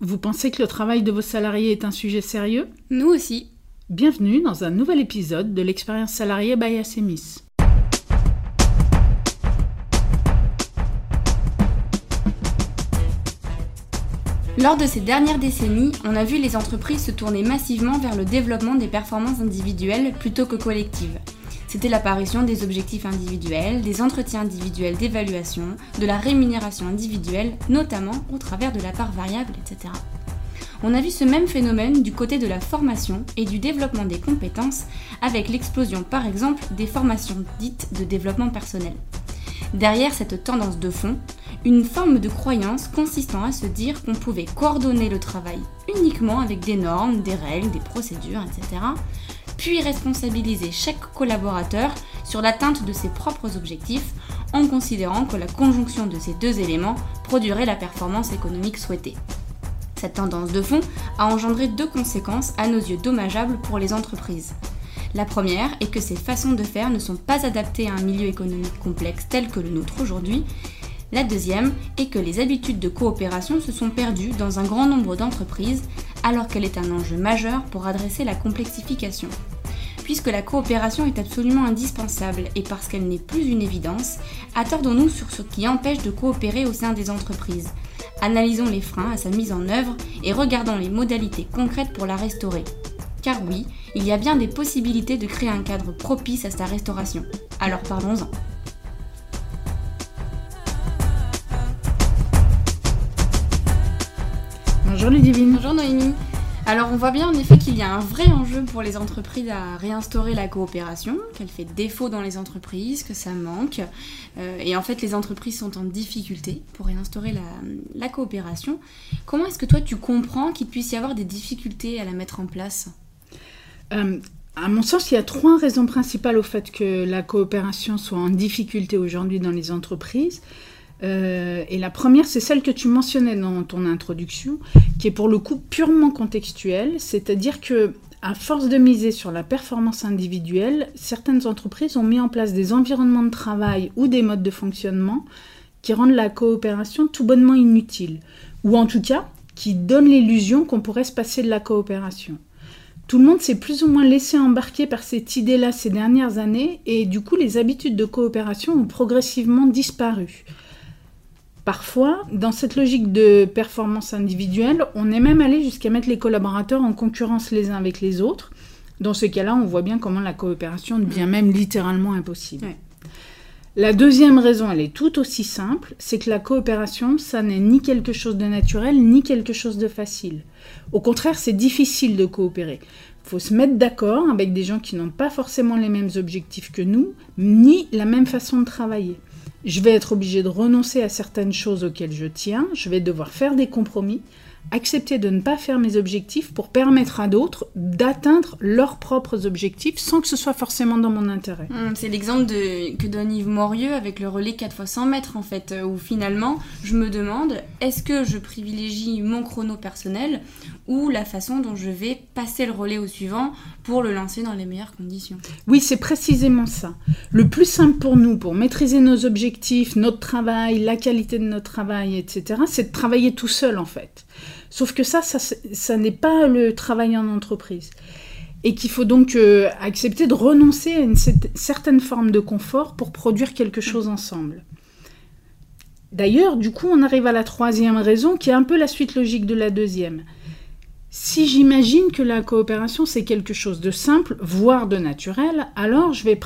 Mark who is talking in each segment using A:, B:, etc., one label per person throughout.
A: Vous pensez que le travail de vos salariés est un sujet sérieux
B: Nous aussi.
A: Bienvenue dans un nouvel épisode de l'expérience salariée by Assemis.
B: Lors de ces dernières décennies, on a vu les entreprises se tourner massivement vers le développement des performances individuelles plutôt que collectives. C'était l'apparition des objectifs individuels, des entretiens individuels d'évaluation, de la rémunération individuelle, notamment au travers de la part variable, etc. On a vu ce même phénomène du côté de la formation et du développement des compétences avec l'explosion par exemple des formations dites de développement personnel. Derrière cette tendance de fond, une forme de croyance consistant à se dire qu'on pouvait coordonner le travail uniquement avec des normes, des règles, des procédures, etc., puis responsabiliser chaque collaborateur sur l'atteinte de ses propres objectifs en considérant que la conjonction de ces deux éléments produirait la performance économique souhaitée. Cette tendance de fond a engendré deux conséquences à nos yeux dommageables pour les entreprises. La première est que ces façons de faire ne sont pas adaptées à un milieu économique complexe tel que le nôtre aujourd'hui. La deuxième est que les habitudes de coopération se sont perdues dans un grand nombre d'entreprises alors qu'elle est un enjeu majeur pour adresser la complexification. Puisque la coopération est absolument indispensable et parce qu'elle n'est plus une évidence, attardons-nous sur ce qui empêche de coopérer au sein des entreprises. Analysons les freins à sa mise en œuvre et regardons les modalités concrètes pour la restaurer. Car oui, il y a bien des possibilités de créer un cadre propice à sa restauration. Alors parlons-en.
A: Bonjour Ludivine.
B: Bonjour Noémie. Alors on voit bien en effet qu'il y a un vrai enjeu pour les entreprises à réinstaurer la coopération, qu'elle fait défaut dans les entreprises, que ça manque. Euh, et en fait les entreprises sont en difficulté pour réinstaurer la, coopération. Comment est-ce que toi tu comprends qu'il puisse y avoir des difficultés à la mettre en place?
A: Euh, à mon sens, il y a trois raisons principales au fait que la coopération soit en difficulté aujourd'hui dans les entreprises. Euh, et la première, c'est celle que tu mentionnais dans ton introduction, qui est pour le coup purement contextuelle, c'est-à-dire que à force de miser sur la performance individuelle, certaines entreprises ont mis en place des environnements de travail ou des modes de fonctionnement qui rendent la coopération tout bonnement inutile, ou en tout cas qui donnent l'illusion qu'on pourrait se passer de la coopération. Tout le monde s'est plus ou moins laissé embarquer par cette idée-là ces dernières années et du coup les habitudes de coopération ont progressivement disparu. Parfois, dans cette logique de performance individuelle, on est même allé jusqu'à mettre les collaborateurs en concurrence les uns avec les autres. Dans ce cas-là, on voit bien comment la coopération devient même littéralement impossible. La deuxième raison, elle est tout aussi simple, c'est que la coopération, ça n'est ni quelque chose de naturel, ni quelque chose de facile. Au contraire, c'est difficile de coopérer. Il faut se mettre d'accord avec des gens qui n'ont pas forcément les mêmes objectifs que nous, ni la même façon de travailler je vais être obligé de renoncer à certaines choses auxquelles je tiens, je vais devoir faire des compromis, accepter de ne pas faire mes objectifs pour permettre à d'autres d'atteindre leurs propres objectifs sans que ce soit forcément dans mon intérêt.
B: Hum, c'est l'exemple que donne Yves Morieux avec le relais 4 x 100 mètres en fait, où finalement je me demande est-ce que je privilégie mon chrono personnel ou la façon dont je vais passer le relais au suivant pour le lancer dans les meilleures conditions.
A: Oui, c'est précisément ça. Le plus simple pour nous, pour maîtriser nos objectifs, notre travail, la qualité de notre travail, etc., c'est de travailler tout seul en fait. Sauf que ça, ça, n'est pas le travail en entreprise. Et qu'il faut donc euh, accepter de renoncer à une certaine forme de confort pour produire quelque chose ensemble. D'ailleurs, du coup, on arrive à la troisième raison, qui est un peu la suite logique de la deuxième. Si j'imagine que la coopération, c'est quelque chose de simple, voire de naturel, alors je vais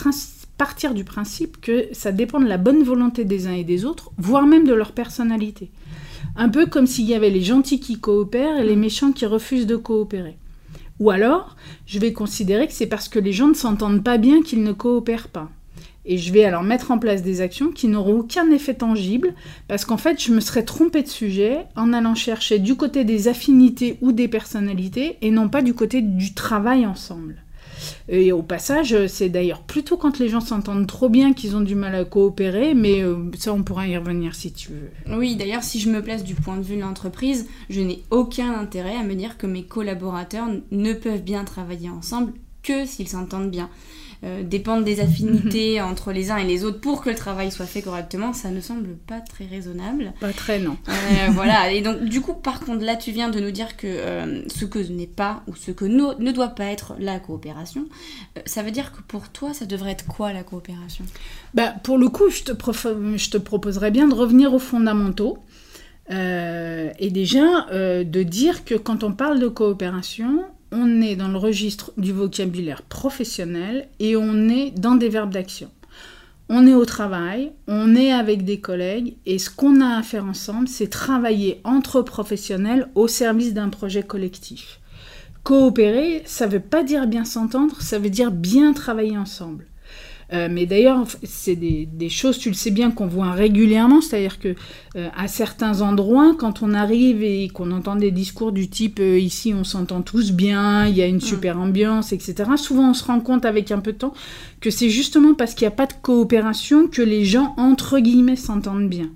A: partir du principe que ça dépend de la bonne volonté des uns et des autres, voire même de leur personnalité. Un peu comme s'il y avait les gentils qui coopèrent et les méchants qui refusent de coopérer. Ou alors, je vais considérer que c'est parce que les gens ne s'entendent pas bien qu'ils ne coopèrent pas. Et je vais alors mettre en place des actions qui n'auront aucun effet tangible, parce qu'en fait, je me serais trompée de sujet en allant chercher du côté des affinités ou des personnalités, et non pas du côté du travail ensemble. Et au passage, c'est d'ailleurs plutôt quand les gens s'entendent trop bien qu'ils ont du mal à coopérer, mais euh, ça on pourra y revenir si tu veux.
B: Oui, d'ailleurs si je me place du point de vue de l'entreprise, je n'ai aucun intérêt à me dire que mes collaborateurs ne peuvent bien travailler ensemble que s'ils s'entendent bien. Euh, dépendre des affinités entre les uns et les autres pour que le travail soit fait correctement, ça ne semble pas très raisonnable.
A: Pas très, non.
B: voilà, et donc du coup, par contre, là, tu viens de nous dire que ce que n'est pas ou ce que ne doit pas être la coopération, ça veut dire que pour toi, ça devrait être quoi la coopération?
A: Bah, Pour le coup, je te, je te proposerais bien de revenir aux fondamentaux. et déjà de dire que quand on parle de coopération, on est dans le registre du vocabulaire professionnel et on est dans des verbes d'action. On est au travail, on est avec des collègues et ce qu'on a à faire ensemble, c'est travailler entre professionnels au service d'un projet collectif. Coopérer, ça ne veut pas dire bien s'entendre, ça veut dire bien travailler ensemble. Euh, mais d'ailleurs, c'est des, choses, tu le sais bien, qu'on voit régulièrement. C'est-à-dire que euh, à certains endroits, quand on arrive et qu'on entend des discours du type euh, ici on s'entend tous bien, il y a une mm. super ambiance, etc. Souvent, on se rend compte avec un peu de temps que c'est justement parce qu'il n'y a pas de coopération que les gens entre guillemets s'entendent bien.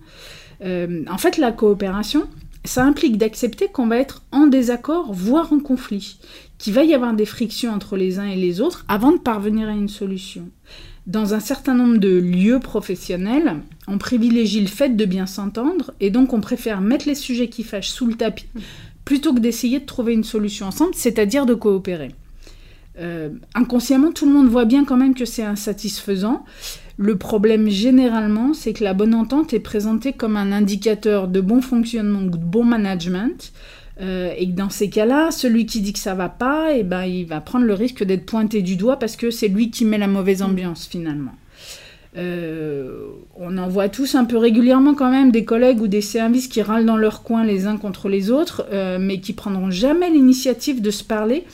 A: en fait, la coopération, ça implique d'accepter qu'on va être en désaccord, voire en conflit, qu'il va y avoir des frictions entre les uns et les autres avant de parvenir à une solution. Dans un certain nombre de lieux professionnels, on privilégie le fait de bien s'entendre et donc on préfère mettre les sujets qui fâchent sous le tapis plutôt que d'essayer de trouver une solution ensemble, c'est-à-dire de coopérer. Euh, inconsciemment, tout le monde voit bien quand même que c'est insatisfaisant. Le problème généralement, c'est que la bonne entente est présentée comme un indicateur de bon fonctionnement ou de bon management. Euh, et dans ces cas-là, celui qui dit que ça va pas, et eh ben, il va prendre le risque d'être pointé du doigt parce que c'est lui qui met la mauvaise ambiance finalement. Euh, on en voit tous un peu régulièrement quand même des collègues ou des services qui râlent dans leur coin les uns contre les autres, euh, mais qui prendront jamais l'initiative de se parler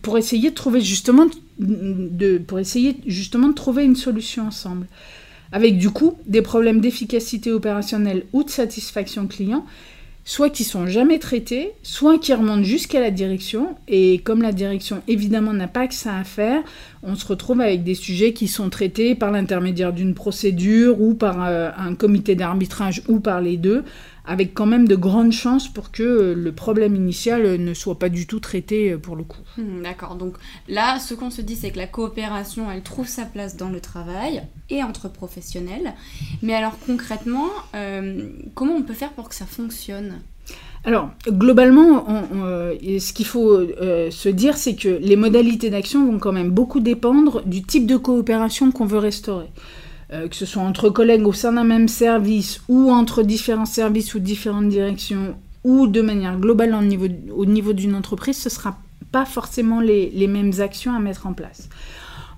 A: pour essayer de trouver justement de, pour essayer justement de trouver une solution ensemble. Avec du coup des problèmes d'efficacité opérationnelle ou de satisfaction client soit qui sont jamais traités, soit qui remontent jusqu'à la direction. Et comme la direction évidemment n'a pas que ça à faire, on se retrouve avec des sujets qui sont traités par l'intermédiaire d'une procédure ou par euh, un comité d'arbitrage ou par les deux, avec quand même de grandes chances pour que euh, le problème initial euh, ne soit pas du tout traité euh, pour le coup.
B: Hmm, d'accord, donc là, ce qu'on se dit, c'est que la coopération, elle trouve sa place dans le travail et entre professionnels. Mais alors concrètement, comment on peut faire pour que ça fonctionne?
A: Alors, globalement, ce qu'il faut se dire, c'est que les modalités d'action vont quand même beaucoup dépendre du type de coopération qu'on veut restaurer. Euh, que ce soit entre collègues au sein d'un même service ou entre différents services ou différentes directions ou de manière globale au niveau, au niveau d'une entreprise, ce ne sera pas forcément les, les, mêmes actions à mettre en place.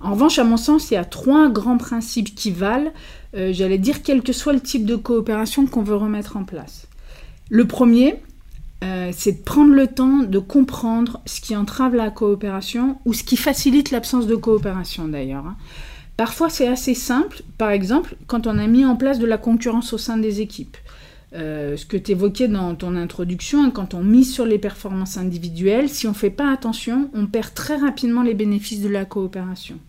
A: En revanche, à mon sens, il y a trois grands principes qui valent, euh, j'allais dire, quel que soit le type de coopération qu'on veut remettre en place. Le premier, euh, c'est de prendre le temps de comprendre ce qui entrave la coopération ou ce qui facilite l'absence de coopération d'ailleurs. Hein. Parfois, c'est assez simple. Par exemple, quand on a mis en place de la concurrence au sein des équipes. Euh, ce que tu évoquais dans ton introduction, hein, quand on mise sur les performances individuelles, si on ne fait pas attention, on perd très rapidement les bénéfices de la coopération.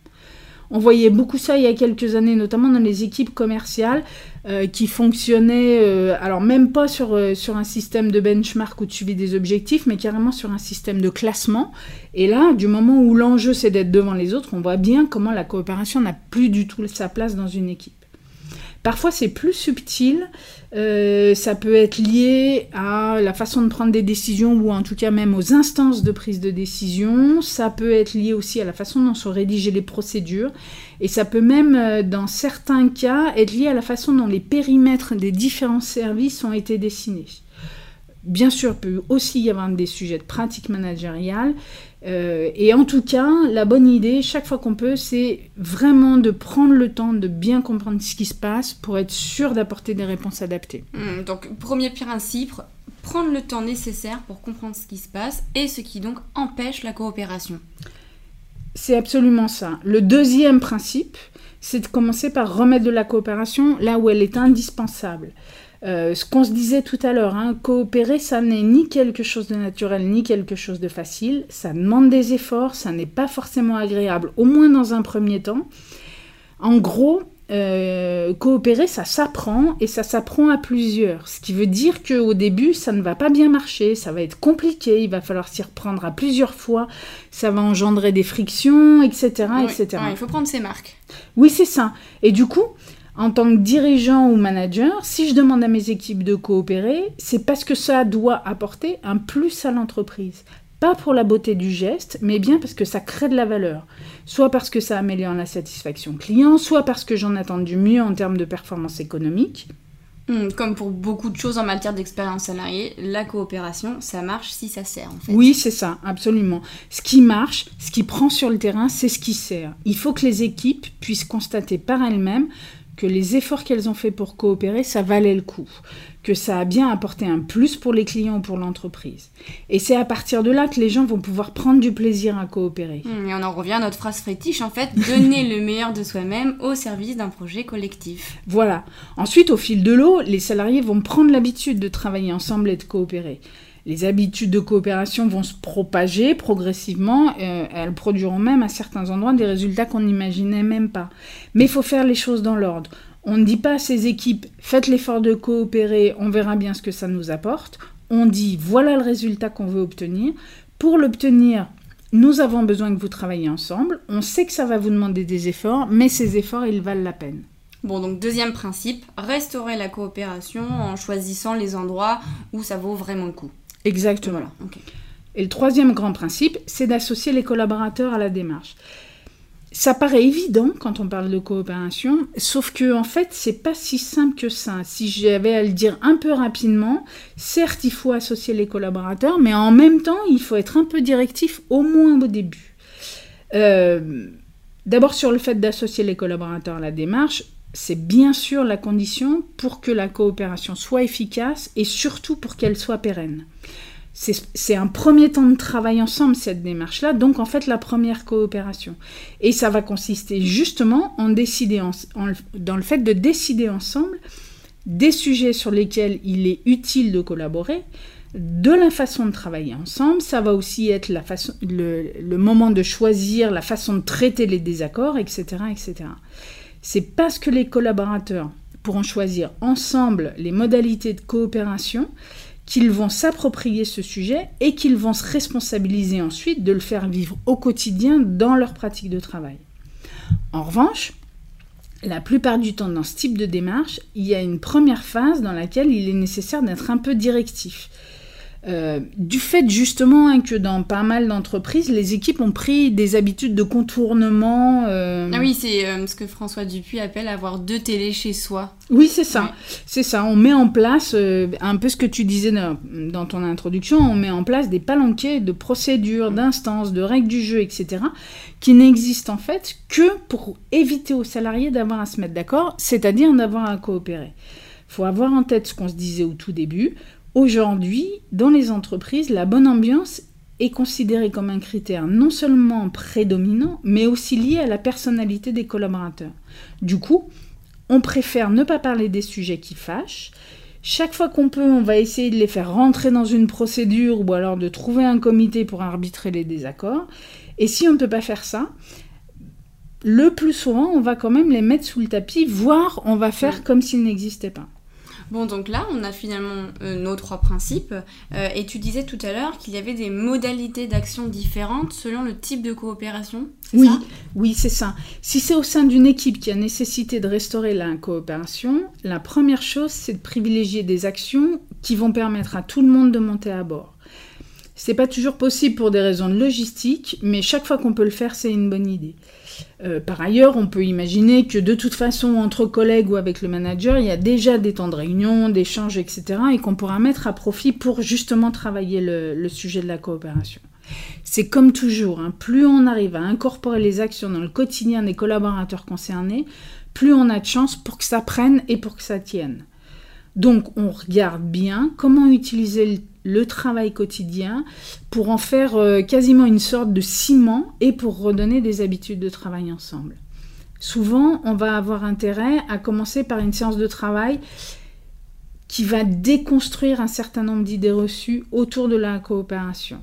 A: On voyait beaucoup ça il y a quelques années, notamment dans les équipes commerciales euh, qui fonctionnaient, euh, alors même pas sur, euh, sur un système de benchmark ou de suivi des objectifs, mais carrément sur un système de classement. Et là, du moment où l'enjeu c'est d'être devant les autres, on voit bien comment la coopération n'a plus du tout sa place dans une équipe. Parfois, c'est plus subtil. Euh, ça peut être lié à la façon de prendre des décisions ou en tout cas même aux instances de prise de décision. Ça peut être lié aussi à la façon dont sont rédigées les procédures. Et ça peut même, euh, dans certains cas, être lié à la façon dont les périmètres des différents services ont été dessinés. Bien sûr, il peut aussi y avoir des sujets de pratique managériale. Euh, et en tout cas, la bonne idée, chaque fois qu'on peut, c'est vraiment de prendre le temps de bien comprendre ce qui se passe pour être sûr d'apporter des réponses adaptées.
B: Hmm, donc, premier principe, prendre le temps nécessaire pour comprendre ce qui se passe et ce qui donc empêche la coopération.
A: C'est absolument ça. Le deuxième principe, c'est de commencer par remettre de la coopération là où elle est indispensable. Euh, ce qu'on se disait tout à l'heure, hein, coopérer, ça n'est ni quelque chose de naturel, ni quelque chose de facile. Ça demande des efforts, ça n'est pas forcément agréable, au moins dans un premier temps. En gros, euh, coopérer, ça s'apprend et ça s'apprend à plusieurs. Ce qui veut dire qu'au début, ça ne va pas bien marcher, ça va être compliqué, il va falloir s'y reprendre à plusieurs fois, ça va engendrer des frictions, etc. etc.
B: il faut prendre ses marques.
A: Oui, c'est ça. Et du coup, en tant que dirigeant ou manager, si je demande à mes équipes de coopérer, c'est parce que ça doit apporter un plus à l'entreprise. Pas pour la beauté du geste, mais bien parce que ça crée de la valeur. Soit parce que ça améliore la satisfaction client, soit parce que j'en attends du mieux en termes de performance économique.
B: Hmm, comme pour beaucoup de choses en matière d'expérience salariée, la coopération, ça marche si ça sert en fait.
A: Oui, c'est ça, absolument. Ce qui marche, ce qui prend sur le terrain, c'est ce qui sert. Il faut que les équipes puissent constater par elles-mêmes que les efforts qu'elles ont faits pour coopérer, ça valait le coup, que ça a bien apporté un plus pour les clients ou pour l'entreprise. Et c'est à partir de là que les gens vont pouvoir prendre du plaisir à coopérer.
B: Hmm, et on en revient à notre phrase fétiche, en fait, donner le meilleur de soi-même au service d'un projet collectif.
A: Voilà. Ensuite, au fil de l'eau, les salariés vont prendre l'habitude de travailler ensemble et de coopérer les habitudes de coopération vont se propager progressivement. Euh, elles produiront même à certains endroits des résultats qu'on n'imaginait même pas. Mais il faut faire les choses dans l'ordre. On ne dit pas à ces équipes faites l'effort de coopérer, on verra bien ce que ça nous apporte. On dit voilà le résultat qu'on veut obtenir. Pour l'obtenir, nous avons besoin que vous travailliez ensemble. On sait que ça va vous demander des efforts, mais ces efforts, ils valent la peine.
B: Bon, donc deuxième principe, restaurer la coopération en choisissant les endroits où ça vaut vraiment le coup.
A: Exactement. Et le troisième grand principe, c'est d'associer les collaborateurs à la démarche. Ça paraît évident quand on parle de coopération, sauf que en fait, c'est pas si simple que ça. Si j'avais à le dire un peu rapidement, certes, il faut associer les collaborateurs, mais en même temps, il faut être un peu directif, au moins au début. Euh, d'abord, sur le fait d'associer les collaborateurs à la démarche, c'est bien sûr la condition pour que la coopération soit efficace et surtout pour qu'elle soit pérenne. C'est un premier temps de travail ensemble, cette démarche-là, donc en fait la première coopération. Et ça va consister justement en décider dans le fait de décider ensemble des sujets sur lesquels il est utile de collaborer, de la façon de travailler ensemble. Ça va aussi être la façon, le, le moment de choisir la façon de traiter les désaccords, etc. etc c'est parce que les collaborateurs pourront choisir ensemble les modalités de coopération qu'ils vont s'approprier ce sujet et qu'ils vont se responsabiliser ensuite de le faire vivre au quotidien dans leur pratique de travail. En revanche, la plupart du temps dans ce type de démarche, il y a une première phase dans laquelle il est nécessaire d'être un peu directif. Euh, du fait justement hein, que dans pas mal d'entreprises, les équipes ont pris des habitudes de contournement.
B: Euh, ah oui, c'est euh, ce que François Dupuis appelle avoir deux télés chez soi.
A: Oui, c'est ça. C'est ça. On met en place un peu ce que tu disais dans, ton introduction. On met en place des palanquets de procédures, d'instances, de règles du jeu, etc., qui n'existent en fait que pour éviter aux salariés d'avoir à se mettre d'accord, c'est-à-dire d'avoir à coopérer. Il faut avoir en tête ce qu'on se disait au tout début. Aujourd'hui, dans les entreprises, la bonne ambiance est considérée comme un critère non seulement prédominant, mais aussi lié à la personnalité des collaborateurs. Du coup, on préfère ne pas parler des sujets qui fâchent. Chaque fois qu'on peut, on va essayer de les faire rentrer dans une procédure ou alors de trouver un comité pour arbitrer les désaccords. Et si on ne peut pas faire ça, le plus souvent, on va quand même les mettre sous le tapis, voire on va faire comme s'ils n'existaient pas.
B: Bon, donc là, on a finalement euh, nos trois principes. Euh, et tu disais tout à l'heure qu'il y avait des modalités d'action différentes selon le type de coopération.
A: Oui, oui, c'est ça. Si c'est au sein d'une équipe qui a nécessité de restaurer la coopération, la première chose, c'est de privilégier des actions qui vont permettre à tout le monde de monter à bord. C'est pas toujours possible pour des raisons de logistique, mais chaque fois qu'on peut le faire, c'est une bonne idée. Euh, par ailleurs, on peut imaginer que de toute façon, entre collègues ou avec le manager, il y a déjà des temps de réunion, d'échanges, etc., et qu'on pourra mettre à profit pour justement travailler le, sujet de la coopération. C'est comme toujours, hein, plus on arrive à incorporer les actions dans le quotidien des collaborateurs concernés, plus on a de chance pour que ça prenne et pour que ça tienne. Donc on regarde bien comment utiliser le travail quotidien pour en faire euh, quasiment une sorte de ciment et pour redonner des habitudes de travail ensemble. Souvent, on va avoir intérêt à commencer par une séance de travail qui va déconstruire un certain nombre d'idées reçues autour de la coopération.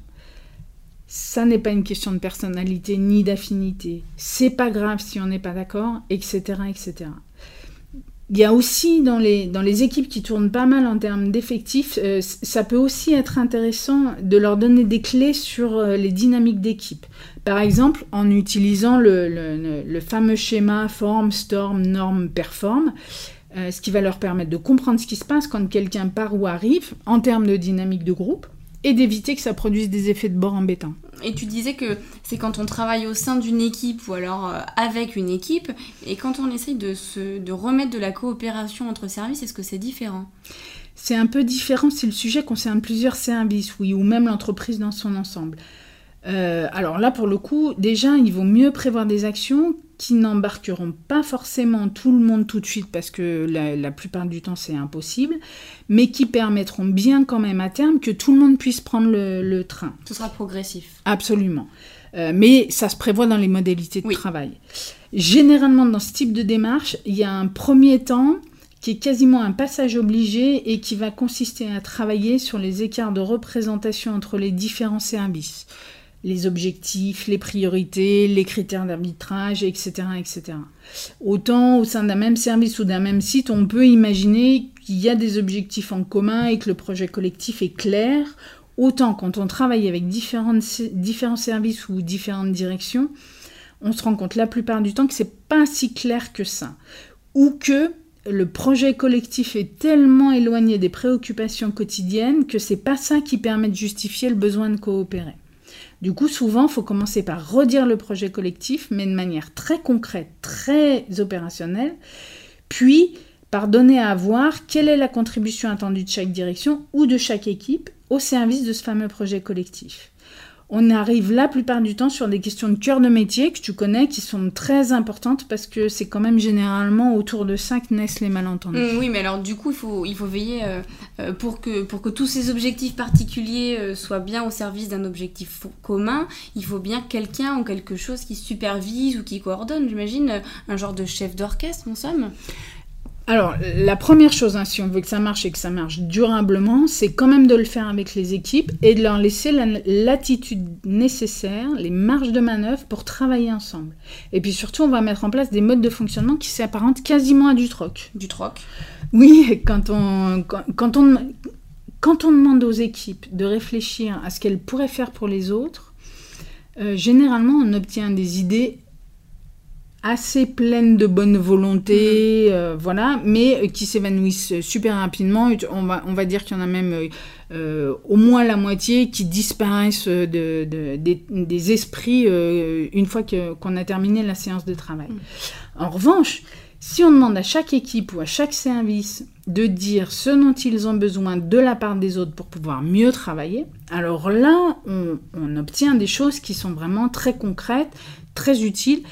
A: Ça n'est pas une question de personnalité ni d'affinité. C'est pas grave si on n'est pas d'accord, etc., etc. Il y a aussi dans les, dans les équipes qui tournent pas mal en termes d'effectifs, euh, ça peut aussi être intéressant de leur donner des clés sur euh, les dynamiques d'équipe. Par exemple, en utilisant le, le, fameux schéma form, storm, norm, perform, euh, ce qui va leur permettre de comprendre ce qui se passe quand quelqu'un part ou arrive en termes de dynamique de groupe et d'éviter que ça produise des effets de bord embêtants.
B: Et tu disais que c'est quand on travaille au sein d'une équipe ou alors euh, avec une équipe, et quand on essaye de, se, de remettre de la coopération entre services, est-ce que c'est différent?
A: C'est un peu différent si le sujet concerne plusieurs services, oui, ou même l'entreprise dans son ensemble. Euh, alors là, pour le coup, déjà, il vaut mieux prévoir des actions qui n'embarqueront pas forcément tout le monde tout de suite parce que la, plupart du temps c'est impossible, mais qui permettront bien quand même à terme que tout le monde puisse prendre le, train.
B: Ce sera progressif.
A: Absolument. Euh, mais ça se prévoit dans les modalités de travail. Généralement, dans ce type de démarche, il y a un premier temps qui est quasiment un passage obligé et qui va consister à travailler sur les écarts de représentation entre les différents services les objectifs, les priorités, les critères d'arbitrage, etc., etc. Autant au sein d'un même service ou d'un même site, on peut imaginer qu'il y a des objectifs en commun et que le projet collectif est clair, autant quand on travaille avec différents services ou différentes directions, on se rend compte la plupart du temps que c'est pas si clair que ça, ou que le projet collectif est tellement éloigné des préoccupations quotidiennes que c'est pas ça qui permet de justifier le besoin de coopérer. Du coup, souvent, il faut commencer par redire le projet collectif, mais de manière très concrète, très opérationnelle, puis par donner à voir quelle est la contribution attendue de chaque direction ou de chaque équipe au service de ce fameux projet collectif on arrive la plupart du temps sur des questions de cœur de métier que tu connais qui sont très importantes parce que c'est quand même généralement autour de ça que naissent les malentendus.
B: Mm, oui, mais alors du coup, il faut, il faut veiller euh, euh, pour, que, pour que tous ces objectifs particuliers euh, soient bien au service d'un objectif commun. Il faut bien quelqu'un ou quelque chose qui supervise ou qui coordonne, j'imagine, un genre de chef d'orchestre en somme.
A: Alors, la première chose, hein, si on veut que ça marche et que ça marche durablement, c'est quand même de le faire avec les équipes et de leur laisser l'attitude nécessaire, les marges de manœuvre pour travailler ensemble. Et puis surtout, on va mettre en place des modes de fonctionnement qui s'apparentent quasiment à du troc.
B: Du troc?
A: Oui, quand on, quand, on, quand on demande aux équipes de réfléchir à ce qu'elles pourraient faire pour les autres, euh, généralement, on obtient des idées assez pleine de bonne volonté, mhm. euh, voilà, mais qui s'évanouissent super rapidement. On va, on va dire qu'il y en a même euh, au moins la moitié qui disparaissent de, des, esprits euh, une fois qu'on a terminé la séance de travail. Mhm. En revanche, si on demande à chaque équipe ou à chaque service de dire ce dont ils ont besoin de la part des autres pour pouvoir mieux travailler, alors là, on, on obtient des choses qui sont vraiment très concrètes, très utiles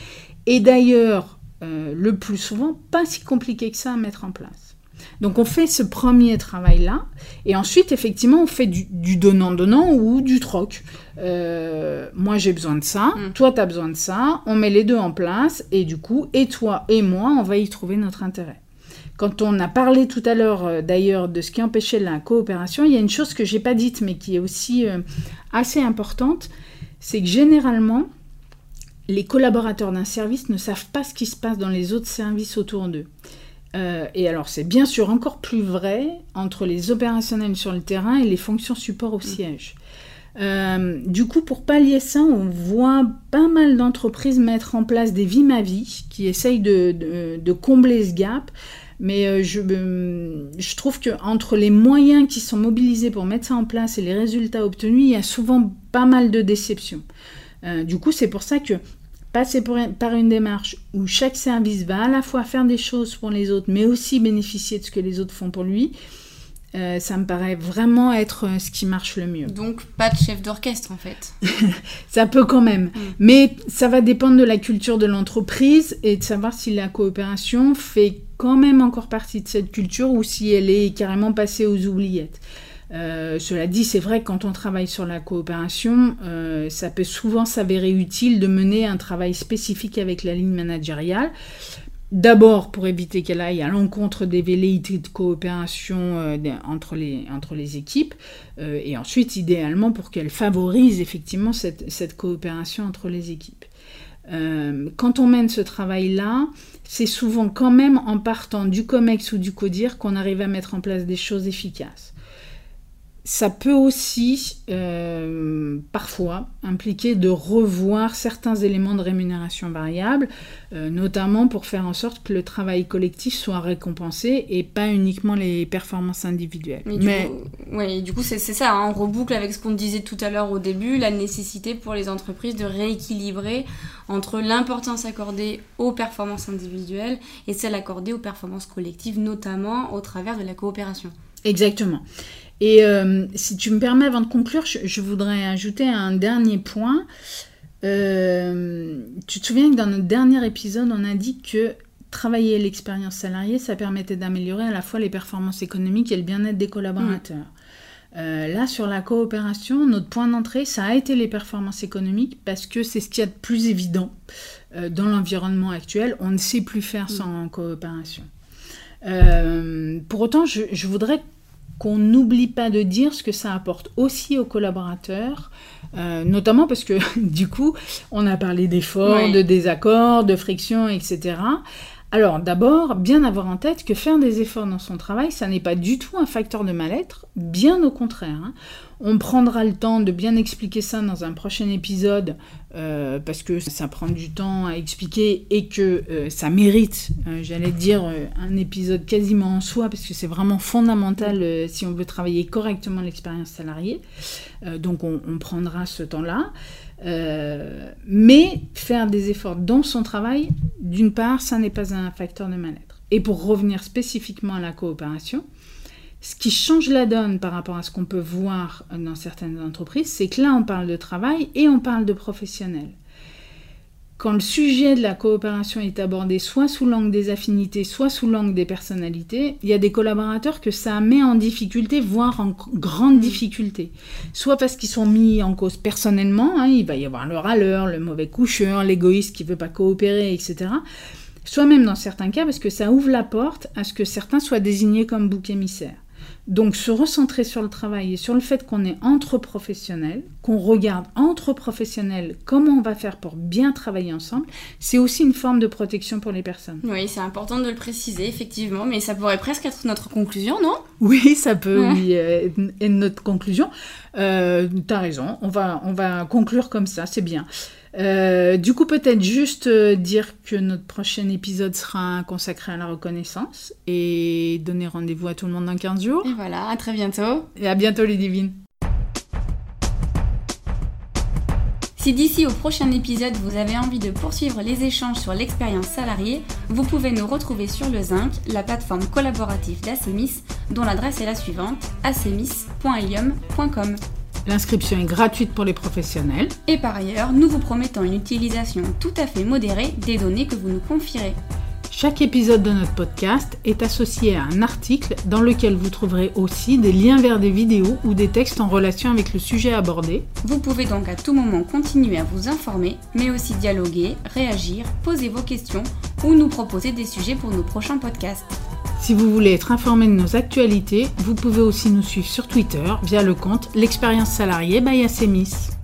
A: et d'ailleurs, euh, le plus souvent, pas si compliqué que ça à mettre en place. Donc on fait ce premier travail-là, et ensuite, effectivement, on fait du donnant-donnant ou du troc. Euh, moi, j'ai besoin de ça, mm. toi, tu as besoin de ça, on met les deux en place, et du coup, et toi et moi, on va y trouver notre intérêt. Quand on a parlé tout à l'heure, euh, d'ailleurs, de ce qui empêchait la coopération, il y a une chose que j'ai pas dite, mais qui est aussi assez importante, c'est que généralement, les collaborateurs d'un service ne savent pas ce qui se passe dans les autres services autour d'eux. Euh, et alors c'est bien sûr encore plus vrai entre les opérationnels sur le terrain et les fonctions support au siège. Euh, du coup, pour pallier ça, on voit pas mal d'entreprises mettre en place des vies ma vie qui essayent de, combler ce gap. Mais euh, je, je, trouve que entre les moyens qui sont mobilisés pour mettre ça en place et les résultats obtenus, il y a souvent pas mal de déceptions. du coup, c'est pour ça que passer par une démarche où chaque service va à la fois faire des choses pour les autres, mais aussi bénéficier de ce que les autres font pour lui, euh, ça me paraît vraiment être euh, ce qui marche le mieux.
B: Donc pas de chef d'orchestre en fait.
A: ça peut quand même, mm. mais ça va dépendre de la culture de l'entreprise et de savoir si la coopération fait quand même encore partie de cette culture ou si elle est carrément passée aux oubliettes. Euh, cela dit, c'est vrai que quand on travaille sur la coopération, euh, ça peut souvent s'avérer utile de mener un travail spécifique avec la ligne managériale. D'abord pour éviter qu'elle aille à l'encontre des velléités de coopération euh, entre, les, équipes, et ensuite idéalement pour qu'elle favorise effectivement cette, coopération entre les équipes. Quand on mène ce travail-là, c'est souvent quand même en partant du COMEX ou du CODIR qu'on arrive à mettre en place des choses efficaces ça peut aussi euh, parfois impliquer de revoir certains éléments de rémunération variable, euh, notamment pour faire en sorte que le travail collectif soit récompensé et pas uniquement les performances individuelles.
B: Mais, du, coup, c'est ça, hein, on reboucle avec ce qu'on disait tout à l'heure au début, la nécessité pour les entreprises de rééquilibrer entre l'importance accordée aux performances individuelles et celle accordée aux performances collectives, notamment au travers de la coopération.
A: Exactement. Et euh, si tu me permets, avant de conclure, je, voudrais ajouter un dernier point. Euh, tu te souviens que dans notre dernier épisode, on a dit que travailler l'expérience salariée, ça permettait d'améliorer à la fois les performances économiques et le bien-être des collaborateurs. Mm. Euh, là, sur la coopération, notre point d'entrée, ça a été les performances économiques parce que c'est ce qu'il y a de plus évident dans l'environnement actuel. On ne sait plus faire mm. sans coopération. pour autant, je, je voudrais qu'on n'oublie pas de dire ce que ça apporte aussi aux collaborateurs, euh, notamment parce que du coup, on a parlé d'efforts, de désaccords, de frictions, etc. Alors d'abord, bien avoir en tête que faire des efforts dans son travail, ça n'est pas du tout un facteur de mal-être, bien au contraire. Hein. On prendra le temps de bien expliquer ça dans un prochain épisode euh, parce que ça prend du temps à expliquer et que euh, ça mérite, euh, j'allais dire, un épisode quasiment en soi parce que c'est vraiment fondamental si on veut travailler correctement l'expérience salariée. donc on, on, prendra ce temps-là. mais faire des efforts dans son travail, d'une part, ça n'est pas un facteur de mal-être. Et pour revenir spécifiquement à la coopération, ce qui change la donne par rapport à ce qu'on peut voir dans certaines entreprises, c'est que là, on parle de travail et on parle de professionnel. Quand le sujet de la coopération est abordé soit sous l'angle des affinités, soit sous l'angle des personnalités, il y a des collaborateurs que ça met en difficulté, voire en grande difficulté. Soit parce qu'ils sont mis en cause personnellement, hein, il va y avoir le râleur, le mauvais coucheur, l'égoïste qui ne veut pas coopérer, etc soit même dans certains cas parce que ça ouvre la porte à ce que certains soient désignés comme bouc émissaire. Donc se recentrer sur le travail et sur le fait qu'on est entre professionnels, qu'on regarde entre professionnels comment on va faire pour bien travailler ensemble, c'est aussi une forme de protection pour les personnes.
B: Oui, c'est important de le préciser, effectivement, mais ça pourrait presque être notre conclusion, non?
A: Oui, ça peut oui, euh, être notre conclusion. Euh, T'as raison, on va, on va conclure comme ça, c'est bien. Euh, du coup, peut-être juste euh, dire que notre prochain épisode sera consacré à la reconnaissance et donner rendez-vous à tout le monde dans 15 jours.
B: Et voilà, à très bientôt.
A: Et à bientôt les divines.
B: Si d'ici au prochain épisode vous avez envie de poursuivre les échanges sur l'expérience salariée, vous pouvez nous retrouver sur le Zinc, la plateforme collaborative d'Acemis, dont l'adresse est la suivante acemis.ilium.com.
A: L'inscription est gratuite pour les professionnels.
B: Et par ailleurs, nous vous promettons une utilisation tout à fait modérée des données que vous nous confierez.
A: Chaque épisode de notre podcast est associé à un article dans lequel vous trouverez aussi des liens vers des vidéos ou des textes en relation avec le sujet abordé.
B: Vous pouvez donc à tout moment continuer à vous informer, mais aussi dialoguer, réagir, poser vos questions ou nous proposer des sujets pour nos prochains podcasts.
A: Si vous voulez être informé de nos actualités, vous pouvez aussi nous suivre sur Twitter via le compte L'expérience salariée by Assemis.